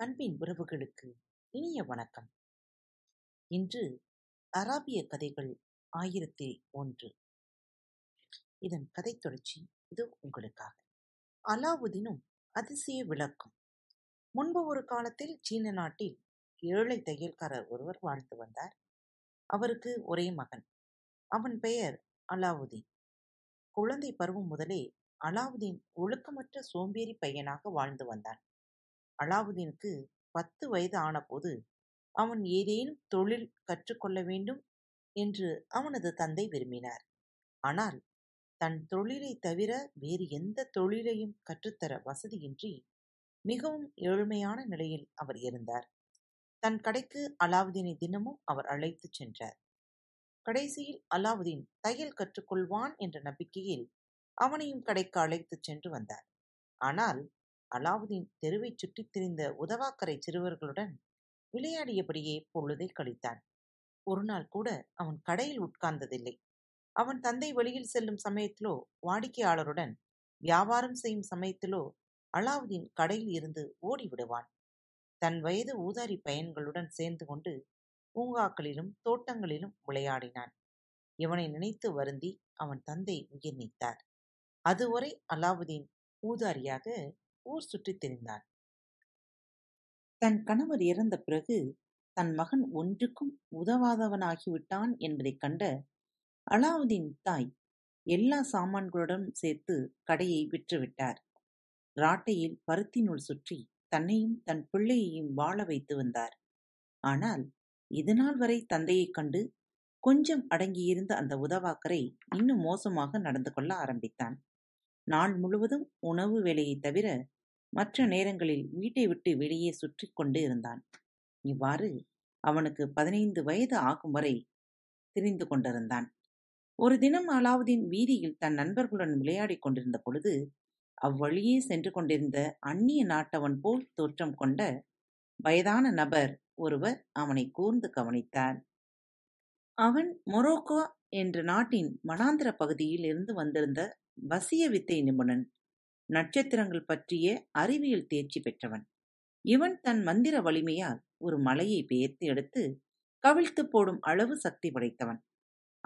அன்பின் உறவுகளுக்கு இனிய வணக்கம். இன்று அராபிய கதைகள் ஆயிரத்தி ஒன்று. இதன் கதை தொடர்ச்சி இது உங்களுக்காக. அலாவுதீனும் அதிசய விளக்கம். முன்பு ஒரு காலத்தில் சீன நாட்டில் ஏழை தையல்காரர் ஒருவர் வாழ்ந்து வந்தார். அவருக்கு ஒரே மகன். அவன் பெயர் அலாவுதீன். குழந்தை பருவம் முதலே அலாவுதீன் ஒழுக்கமற்ற சோம்பேறி பையனாக வாழ்ந்து வந்தான். அலாவுதீனுக்கு பத்து வயது ஆனபோது அவன் ஏதேனும் தொழில் கற்றுக்கொள்ள வேண்டும் என்று அவனது தந்தை விரும்பினார். ஆனால் தன் தொழிலைத் தவிர வேறு எந்த தொழிலையும் கற்றுத்தர வசதியின்றி மிகவும் ஏழ்மையான நிலையில் அவர் இருந்தார். தன் கடைக்கு அலாவுதீனை தினமும் அவர் அழைத்துச் சென்றார். கடைசியில் அலாவுதீன் தையல் கற்றுக்கொள்வான் என்ற நம்பிக்கையில் அவனையும் கடைக்கு அழைத்துச் சென்று வந்தார். ஆனால் அலாவுதீன் தெருவைச் சுற்றித் திரிந்த உதவாக்கரை சிறுவர்களுடன் விளையாடியபடியே பொழுதை கழித்தான். ஒரு நாள் கூட அவன் கடையில் உட்கார்ந்ததில்லை. அவன் தந்தை வெளியில் செல்லும் சமயத்திலோ வாடிக்கையாளருடன் வியாபாரம் செய்யும் சமயத்திலோ அலாவுதீன் கடையில் இருந்து ஓடிவிடுவான். தன் வயது ஊதாரி பையன்களுடன் சேர்ந்து கொண்டு பூங்காக்களிலும் தோட்டங்களிலும் விளையாடினான். இவனை நினைத்து வருந்தி அவன் தந்தை உயிர் நீத்தார். அதுவரை அலாவுதீன் ஊதாரியாக ஊர் சுற்றித் திரிந்தான் தன் கணவர் இறந்த பிறகு தன் மகன் ஒன்றுக்கும் உதவாதவனாகிவிட்டான் என்பதைக் கண்ட அலாவுதீன் தாய் எல்லா சாமான்களுடன் சேர்த்து கடையை விற்றுவிட்டார். ராட்டையில் பருத்தினுள் சுற்றி தன்னையும் தன் பிள்ளையையும் வாழ வைத்து வந்தார். ஆனால் இதுநாள் வரை தந்தையைக் கண்டு கொஞ்சம் அடங்கியிருந்த அந்த உதவாக்கரை இன்னும் மோசமாக நடந்து கொள்ள ஆரம்பித்தான். நாள் முழுவதும் உணவு வேலையைத் தவிர மற்ற நேரங்களில் வீட்டை விட்டு வெளியே சுற்றிக் கொண்டு இருந்தான். இவ்வாறு அவனுக்கு பதினைந்து வயது ஆகும் வரை திரிந்து கொண்டிருந்தான். ஒரு தினம் அலாவுதீன் வீதியில் தன் நண்பர்களுடன் விளையாடிக் கொண்டிருந்த பொழுது அவ்வழியே சென்று கொண்டிருந்த அந்நிய நாட்டவன் போல் தோற்றம் கொண்ட வயதான நபர் ஒருவர் அவனை கூர்ந்து கவனித்தார். அவன் மொரோக்கோ என்ற நாட்டின் வனாந்திர பகுதியில் இருந்து வந்திருந்த வசிய வித்தை நிபுணன். நட்சத்திரங்கள் பற்றிய அறிவியல் தேர்ச்சி பெற்றவன். இவன் தன் மந்திர வலிமையால் ஒரு மலையை பெயர்த்து எடுத்து கவிழ்த்து போடும் அளவு சக்தி படைத்தவன்.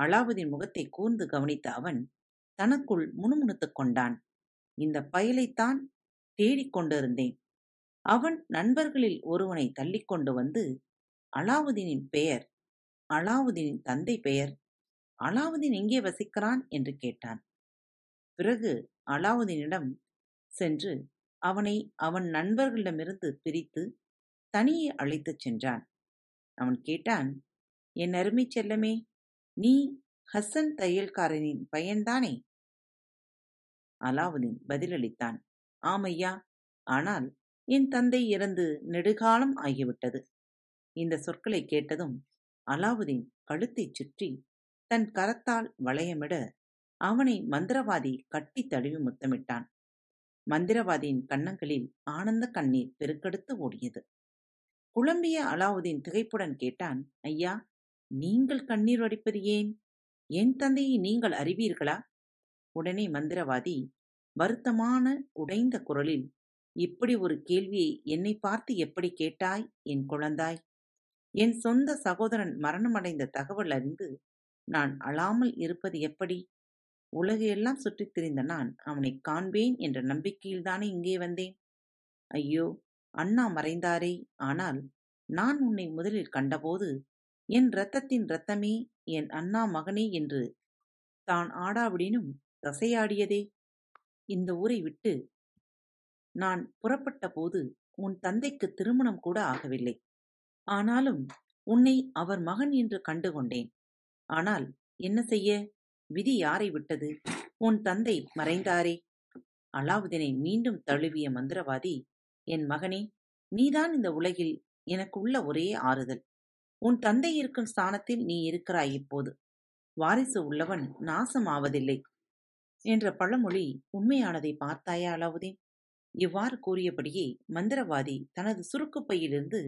அலாவுதீன் முகத்தை கூர்ந்து கவனித்த அவன் தனக்குள் முணுமுணுத்துக் கொண்டான். இந்த பயலைத்தான் தேடிக் கொண்டிருந்தேன். அவன் நண்பர்களில் ஒருவனை தள்ளிக்கொண்டு வந்து அலாவுதீனின் பெயர் அலாவுதீனின் தந்தை பெயர் அலாவுதீன் எங்கே வசிக்கிறான் என்று கேட்டான். பிறகு அலாவுதீனிடம் சென்று அவனை அவன் நண்பர்களிடமிருந்து பிரித்து தனியே அழைத்துச் சென்றான். அவன் கேட்டான் என் அருமைச் செல்லமே நீ ஹசன் தையல்காரனின் பையன்தானே? அலாவுதீன் பதிலளித்தான் ஆமையா ஆனால் என் தந்தை இறந்து நெடுகாலம் ஆகிவிட்டது. இந்த சொற்களை கேட்டதும் அலாவுதீன் கழுத்தைச் சுற்றி தன் கரத்தால் வளையமிட அவனை மந்திரவாதி கட்டி தழுவி முத்தமிட்டான். மந்திரவாதியின் கன்னங்களில் ஆனந்த கண்ணீர் பெருக்கெடுத்து ஓடியது. குழம்பிய அலாவுதீன் திகைப்புடன் கேட்டான் ஐயா நீங்கள் கண்ணீர் வடிப்பது ஏன்? என் தந்தையை நீங்கள் அறிவீர்களா? உடனே மந்திரவாதி வருத்தமான உடைந்த குரலில் இப்படி ஒரு கேள்வியை என்னை பார்த்து எப்படி கேட்டாய் என் குழந்தாய்? என் சொந்த சகோதரன் மரணமடைந்த தகவல் அறிந்து நான் அழாமல் இருப்பது எப்படி? உலகையெல்லாம் சுற்றித் திரிந்த நான் அவனைக் காண்பேன் என்ற நம்பிக்கையில்தானே இங்கே வந்தேன்? ஐயோ அண்ணா மறைந்தாரே. ஆனால் நான் உன்னை முதலில் கண்டபோது என் இரத்தத்தின் இரத்தமே என் அண்ணா மகனே என்று தான் ஆடாவிடினும் தசையாடியதே. இந்த ஊரை விட்டு நான் புறப்பட்ட போது உன் தந்தைக்கு திருமணம் கூட ஆகவில்லை. ஆனாலும் உன்னை அவர் மகன் என்று கண்டு கொண்டேன் ஆனால் என்ன செய்ய? விதி யாரை விட்டது? உன் தந்தை மறைந்தாரே. அலாவுதீனை மீண்டும் தழுவிய மந்திரவாதி என் மகனே நீதான் இந்த உலகில் எனக்கு உள்ள ஒரே ஆறுதல். உன் தந்தை இருக்கும் ஸ்தானத்தில் நீ இருக்கிறாய் இப்போது. வாரிசு உள்ளவன் நாசம் ஆவதில்லை என்ற பழமொழி உண்மையானதை பார்த்தாயா அலாவுதீன்? இவ்வாறு கூறியபடியே மந்திரவாதி தனது சுருக்குப்பையிலிருந்து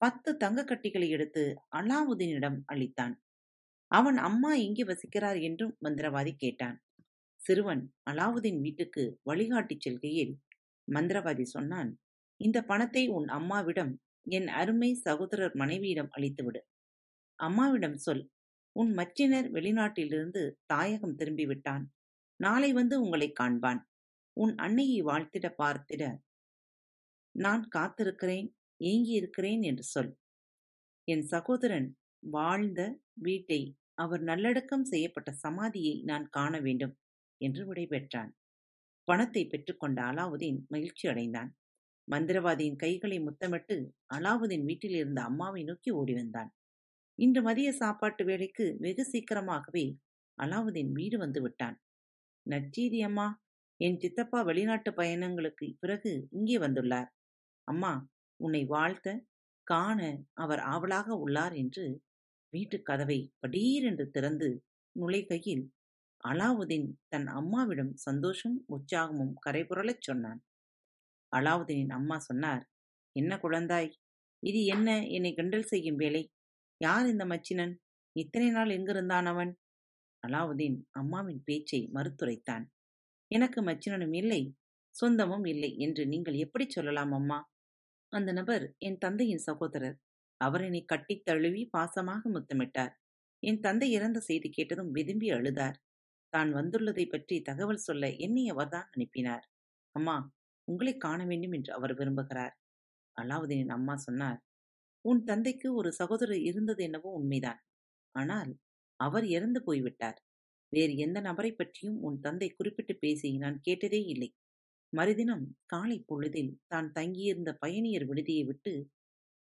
பத்து தங்கக்கட்டிகளை எடுத்து அலாவுதீனிடம் அளித்தான். அவன் அம்மா எங்கே வசிக்கிறார் என்றும் மந்திரவாதி கேட்டான். சிறுவன் அலாவுதீன் வீட்டுக்கு வழிகாட்டிச் செல்கையில் மந்திரவாதி சொன்னான் இந்த பணத்தை உன் அம்மாவிடம் என் அருமை சகோதரர் மனைவியிடம் அளித்துவிடு. அம்மாவிடம் சொல். உன் மச்சினர் வெளிநாட்டிலிருந்து தாயகம் திரும்பிவிட்டான். நாளை வந்து உங்களை காண்பான். உன் அன்னையை வாழ்த்திட பார்த்திட நான் காத்திருக்கிறேன் ஏங்கியிருக்கிறேன் என்று சொல். என் சகோதரன் வாழ்ந்த வீட்டை அவர் நல்லடக்கம் செய்யப்பட்ட சமாதியை நான் காண வேண்டும் என்று விடைபெற்றான். பணத்தை பெற்றுக்கொண்ட அலாவுதீன் மகிழ்ச்சி அடைந்தான். மந்திரவாதியின் கைகளை முத்தமிட்டு அலாவுதீன் வீட்டில் இருந்த அம்மாவை நோக்கி ஓடி வந்தான். இன்று மதிய சாப்பாட்டு வேளைக்கு வெகு சீக்கிரமாகவே அலாவுதீன் வீடு வந்து விட்டான். நச்சீதி அம்மா என் சித்தப்பா வெளிநாட்டு பயணங்களுக்கு பிறகு இங்கே வந்துள்ளார். அம்மா உன்னை வாழ்த்த காண அவர் ஆவலாக உள்ளார் என்று வீட்டுக் கதவை படீரென்று திறந்து நுழைகையில் அலாவுதீன் தன் அம்மாவிடம் சந்தோஷம் உற்சாகமும் கரைபுரளச் சொன்னான். அலாவுதீனின் அம்மா சொன்னார் என்ன குழந்தாய்? இது என்ன? என்னை கிண்டல் செய்யும் வேலை? யார் இந்த மச்சினன்? இத்தனை நாள் எங்கிருந்தான் அவன்? அலாவுதீன் அம்மாவின் பேச்சை மறுத்துரைத்தான் எனக்கு மச்சினனும் இல்லை சொந்தமும் இல்லை என்று நீங்கள் எப்படி சொல்லலாம் அம்மா? அந்த நபர் என் தந்தையின் சகோதரர். அவர் என்னை கட்டித் தழுவி பாசமாக முத்தமிட்டார். என் தந்தை இறந்த செய்தி கேட்டதும் விரும்பி அழுதார். தான் வந்துள்ளதை பற்றி தகவல் சொல்ல என்னை அவர்தான் அனுப்பினார். அம்மா உங்களை காண வேண்டும் என்று அவர் விரும்புகிறார். அலாவுதீனின் அம்மா சொன்னார் உன் தந்தைக்கு ஒரு சகோதரர் இருந்தது என்னவோ உண்மைதான். ஆனால் அவர் இறந்து போய்விட்டார். வேறு எந்த நபரை பற்றியும் உன் தந்தை குறிப்பிட்டு பேசி நான் கேட்டதே இல்லை. மறுதினம் காலை பொழுதில் தான் தங்கியிருந்த பயணியர் விடுதியை விட்டு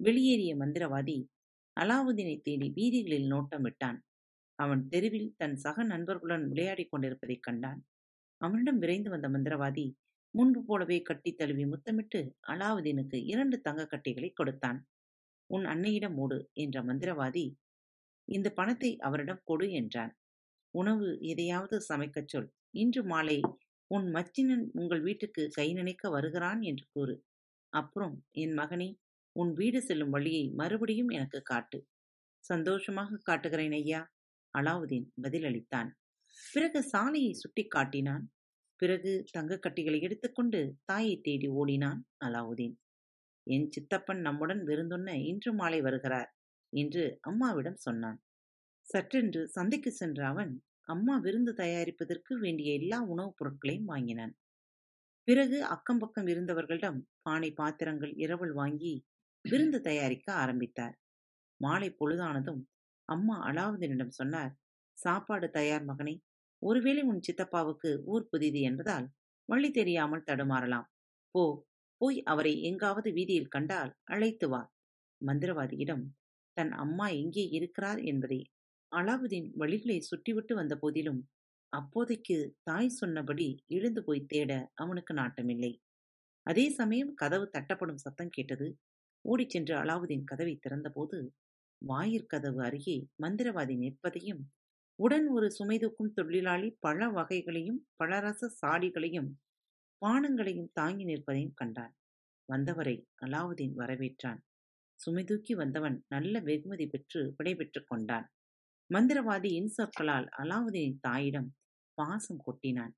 வெளியேறிய மந்திரவாதி அலாவுதீனை தேடி வீதிகளில் நோட்டமிட்டான். அவன் தெருவில் தன் சக நண்பர்களுடன் விளையாடிக் கொண்டிருப்பதைக் கண்டான். அவனிடம் விரைந்து வந்த மந்திரவாதி முன்பு போலவே கட்டி தழுவி முத்தமிட்டு அலாவுதீனுக்கு இரண்டு தங்க கட்டிகளை கொடுத்தான். உன் அன்னையிடம் ஓடு என்ற மந்திரவாதி இந்த பணத்தை அவரிடம் கொடு என்றான். உணவு எதையாவது சமைக்கச் சொல். இன்று மாலை உன் மச்சினன் உங்கள் வீட்டுக்கு கை நினைக்க வருகிறான் என்று கூறு. அப்புறம் என் மகனே உன் வீடு செல்லும் வழியை மறுபடியும் எனக்கு காட்டு. சந்தோஷமாக காட்டுகிறேன் ஐயா. அலாவுதீன் பதிலளித்தான். பிறகு சாலையை சுட்டி காட்டினான். பிறகு தங்கக்கட்டிகளை எடுத்துக்கொண்டு தாயை தேடி ஓடினான் அலாவுதீன். என் சித்தப்பன் நம்முடன் விருந்துண்ண இன்று மாலை வருகிறார் என்று அம்மாவிடம் சொன்னான். சற்றென்று சந்தைக்கு சென்ற அவன் அம்மா விருந்து தயாரிப்பதற்கு வேண்டிய எல்லா உணவுப் பொருட்களையும் வாங்கினான். பிறகு அக்கம் பக்கம் இருந்தவர்களிடம் பானை பாத்திரங்கள் இரவல் வாங்கி விருந்து தயாரிக்க ஆரம்பித்தார். மாலை பொழுதானதும் அம்மா அலாவுதீனிடம் சொன்னார் சாப்பாடு தயார் மகனே ஒருவேளை உன் சித்தப்பாவுக்கு ஊர் புதிது என்பதால் வழி தெரியாமல் தடுமாறலாம். போ போய் அவரை எங்காவது வீதியில் கண்டால் அழைத்து வா. மந்திரவாதியிடம் தன் அம்மா எங்கே இருக்கிறார் என்பதை அலாவுதீன் வழிகளை சுட்டிவிட்டு வந்த போதிலும் அப்போதைக்கு தாய் சொன்னபடி எழுந்து போய் தேட அவனுக்கு நாட்டமில்லை. அதே சமயம் கதவு தட்டப்படும் சத்தம் கேட்டது ஓடிச் சென்று அலாவுதீன் கதவை திறந்தபோது வாயிற்கதவு அருகே மந்திரவாதி நிற்பதையும் உடன் ஒரு சுமைதூக்கும் தொழிலாளி பழ வகைகளையும் பழரச சாடிகளையும் பானங்களையும் தாங்கி நிற்பதையும் கண்டான். வந்தவரை அலாவுதீன் வரவேற்றான். சுமைதூக்கி வந்தவன் நல்ல வெகுமதி பெற்று விடைபெற்றுக் கொண்டான். மந்திரவாதி இன்சொற்களால் அலாவுதீனின் தாயிடம் பாசம் கொட்டினான்.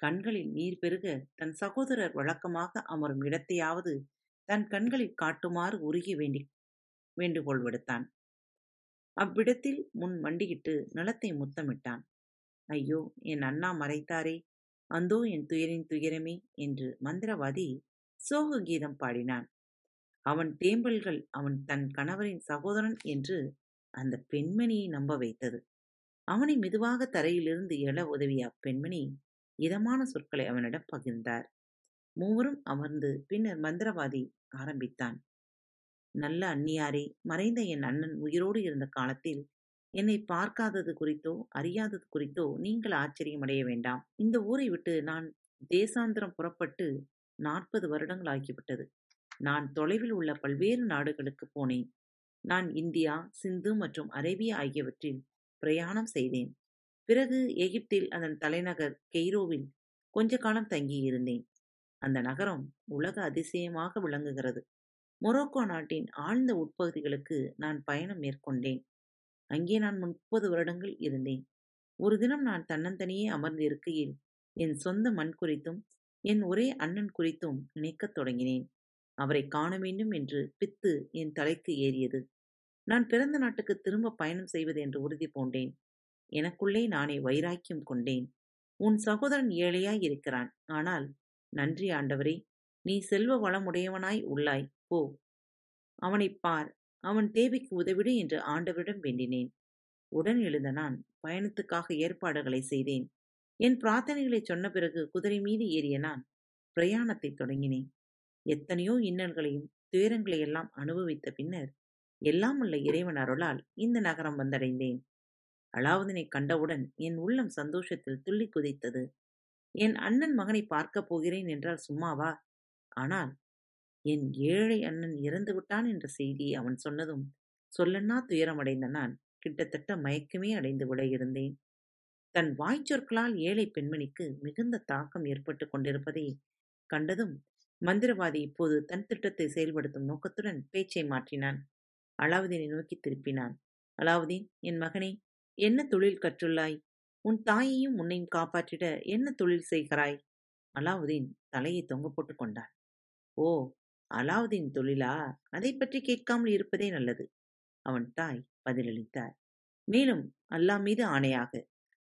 கண்களில் நீர் பெருக தன் சகோதரர் வழக்கமாக அமரும் இடத்தையாவது தன் கண்களில் காட்டுமாறு உருகி வேண்டி வேண்டுகோள் விடுத்தான். அவ்விடத்தில் முன் மண்டியிட்டு நிலத்தை முத்தமிட்டான். ஐயோ என் அண்ணா மறைத்தாரே அந்தோ என் துயரின் துயரமே என்று மந்திரவாதி சோக கீதம் பாடினான். அவன் தேம்பல்கள் அவன் தன் கணவரின் சகோதரன் என்று அந்த பெண்மணியை நம்ப வைத்தது. அவனை மெதுவாக தரையிலிருந்து எழ உதவிய அப்பெண்மணி இதமான சொற்களை அவனிடம் பகிர்ந்தார். மூவரும் அமர்ந்து பின்னர் மந்திரவாதி ஆரம்பித்தான். நல்ல அந்நியாரே மறைந்த என் அண்ணன் உயிரோடு இருந்த காலத்தில் என்னை பார்க்காதது குறித்தோ அறியாதது குறித்தோ நீங்கள் ஆச்சரியமடைய வேண்டாம். இந்த ஊரை விட்டு நான் தேசாந்திரம் புறப்பட்டு நாற்பது வருடங்கள் ஆகிவிட்டது. நான் தொலைவில் உள்ள பல்வேறு நாடுகளுக்கு போனேன். நான் இந்தியா சிந்து மற்றும் அரேபியா ஆகியவற்றில் பிரயாணம் செய்தேன். பிறகு எகிப்தில் அதன் தலைநகர் கெய்ரோவில் கொஞ்ச காலம் தங்கியிருந்தேன். அந்த நகரம் உலக அதிசயமாக விளங்குகிறது. மொரோக்கோ நாட்டின் ஆழ்ந்த உட்பகுதிகளுக்கு நான் பயணம் மேற்கொண்டேன். அங்கே நான் முப்பது வருடங்கள் இருந்தேன். ஒரு தினம் நான் தன்னந்தனியே அமர்ந்து இருக்கையில் என் சொந்த மண் குறித்தும் என் ஒரே அண்ணன் குறித்தும் நினைக்கத் தொடங்கினேன். அவரை காண வேண்டும் என்று பித்து என் தலைக்கு ஏறியது. நான் பிறந்த நாட்டுக்கு திரும்ப பயணம் செய்வது என்று உறுதி பூண்டேன். எனக்குள்ளே நானே வைராக்கியம் கொண்டேன். உன் சகோதரன் ஏழையாய் இருக்கிறான். ஆனால் நன்றி ஆண்டவரே நீ செல்வ வளமுடையவனாய் உள்ளாய் போ. அவனைப் பார் அவன் தேவைக்கு உதவிடு என்று ஆண்டவரிடம் வேண்டினேன். உடன் எழுந்த நான் பயணத்துக்காக ஏற்பாடுகளை செய்தேன். என் பிரார்த்தனைகளை சொன்ன பிறகு குதிரை மீது ஏறிய நான் பிரயாணத்தை தொடங்கினேன். எத்தனையோ இன்னல்களையும் துயரங்களையெல்லாம் அனுபவித்த பின்னர் எல்லாம் உள்ள இறைவன் அருளால் இந்த நகரம் வந்தடைந்தேன். அலாவுதனை கண்டவுடன் என் உள்ளம் சந்தோஷத்தில் துள்ளி குதித்தது. என் அண்ணன் மகனை பார்க்கப் போகிறேன் என்றால் சும்மாவா? ஆனால் என் ஏழை அண்ணன் இறந்து விட்டான் என்ற செய்தியை அவன் சொன்னதும் சொல்லன்னா துயரமடைந்த நான் கிட்டத்தட்ட மயக்கமே அடைந்து விட இருந்தேன். தன் வாய்ச்சொற்களால் ஏழை பெண்மணிக்கு மிகுந்த தாக்கம் ஏற்பட்டு கொண்டிருப்பதை கண்டதும் மந்திரவாதி இப்போது தன் திட்டத்தை செயல்படுத்தும் நோக்கத்துடன் பேச்சை மாற்றினான். அலாவுதீனை நோக்கி திருப்பினான். அலாவுதீன் என் மகனே என்ன தொழில் கற்றுள்ளாய்? உன் தாயையும் உன்னையும் காப்பாற்றிட என்ன தொழில் செய்கிறாய்? அலாவுதீன் தலையை தொங்க போட்டு கொண்டான். ஓ அலாவுதீன் தொழிலா? அதை பற்றி கேட்காமல் இருப்பதே நல்லது. அவன் தாய் பதிலளித்தார் மேலும் அல்லா மீது ஆணையாக.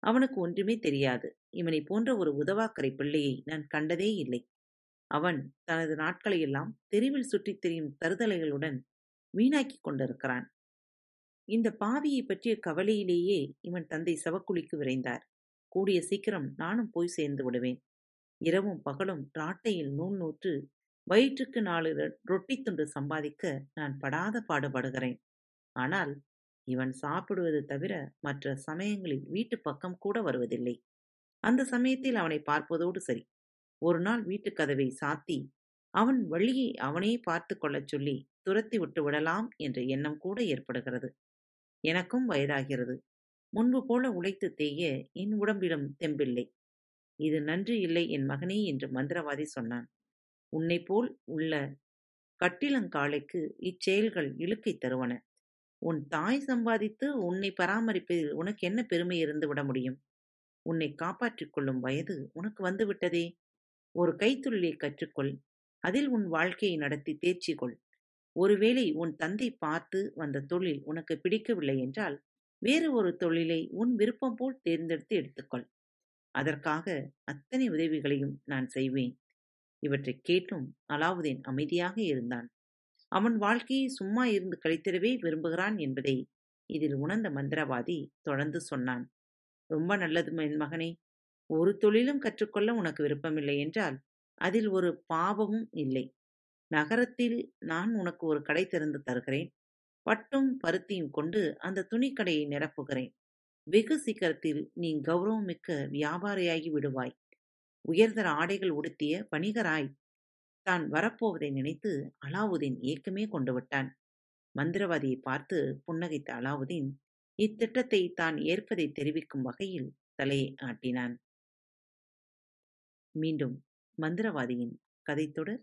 அவனுக்கு ஒன்றுமே தெரியாது. இவனை போன்ற ஒரு உதவாக்கரை பிள்ளையை நான் கண்டதே இல்லை. அவன் தனது நாட்களையெல்லாம் தெருவில் சுற்றித் திரியும் தருதலைகளுடன் வீணாக்கிக் கொண்டிருக்கிறான். இந்த பாவியை பற்றிய கவலையிலேயே இவன் தந்தை சவக்குழிக்கு விரைந்தார். கூடிய சீக்கிரம் நானும் போய் சேர்ந்து விடுவேன். இரவும் பகலும் ராட்டையில் நூல் நூற்று வயிற்றுக்கு நாலு ரொட்டி துண்டு சம்பாதிக்க நான் படாத பாடுபடுகிறேன். ஆனால் இவன் சாப்பிடுவது தவிர மற்ற சமயங்களில் வீட்டு பக்கம் கூட வருவதில்லை. அந்த சமயத்தில் அவனை பார்ப்பதோடு சரி. ஒரு நாள் வீட்டு கதவை சாத்தி அவன் வழியை அவனே பார்த்து கொள்ளச் சொல்லி துரத்தி விட்டு விடலாம் என்ற எண்ணம் கூட ஏற்படுகிறது. எனக்கும் வயதாகிறது. முன்பு போல உழைத்து தேய என் உடம்பிலும் தெம்பில்லை. இது நன்றி இல்லை என் மகனே என்று மந்திரவாதி சொன்னான். உன்னை போல் உள்ள கட்டிலங்காளைக்கு இச்செயல்கள் இழுக்கை தருவன. உன் தாய் சம்பாதித்து உன்னை பராமரிப்பதில் உனக்கு என்ன பெருமை இருந்து விட முடியும்? உன்னை காப்பாற்றிக் கொள்ளும் வயது உனக்கு வந்துவிட்டதே ஒரு கைத்தொழிலை கற்றுக்கொள். அதில் உன் வாழ்க்கையை நடத்தி தேர்ச்சி கொள் ஒருவேளை உன் தந்தை பார்த்து வந்த தொழில் உனக்கு பிடிக்கவில்லை என்றால் வேறு ஒரு தொழிலை உன் விருப்பம் போல் தேர்ந்தெடுத்து எடுத்துக்கொள். அதற்காக அத்தனை உதவிகளையும் நான் செய்வேன். இவற்றை கேட்டும் அலாவுதீன் அமைதியாக இருந்தான். அவன் வாழ்க்கையை சும்மா இருந்து கழித்திடவே விரும்புகிறான் என்பதை இதில் உணர்ந்த மந்திரவாதி தொடர்ந்து சொன்னான். ரொம்ப நல்லது என் மகனே. ஒரு தொழிலும் கற்றுக்கொள்ள உனக்கு விருப்பமில்லை என்றால் அதில் ஒரு பாவமும் இல்லை. நகரத்தில் நான் உனக்கு ஒரு கடை திறந்து தருகிறேன். பட்டும் பருத்தியும் கொண்டு அந்த துணிக்கடையை நிரப்புகிறேன். வெகு சீக்கிரத்தில் நீ கௌரவமிக்க வியாபாரியாகி விடுவாய். உயர்தர ஆடைகள் உடுத்திய வணிகராய் தான் வரப்போவதை நினைத்து அலாவுதீன் ஏக்கமே கொண்டு விட்டான். மந்திரவாதியை பார்த்து புன்னகைத்த அலாவுதீன் இத்திட்டத்தை தான் ஏற்பதை தெரிவிக்கும் வகையில் தலையை ஆட்டினான். மீண்டும் மந்திரவாதியின் கதைத்தொடர்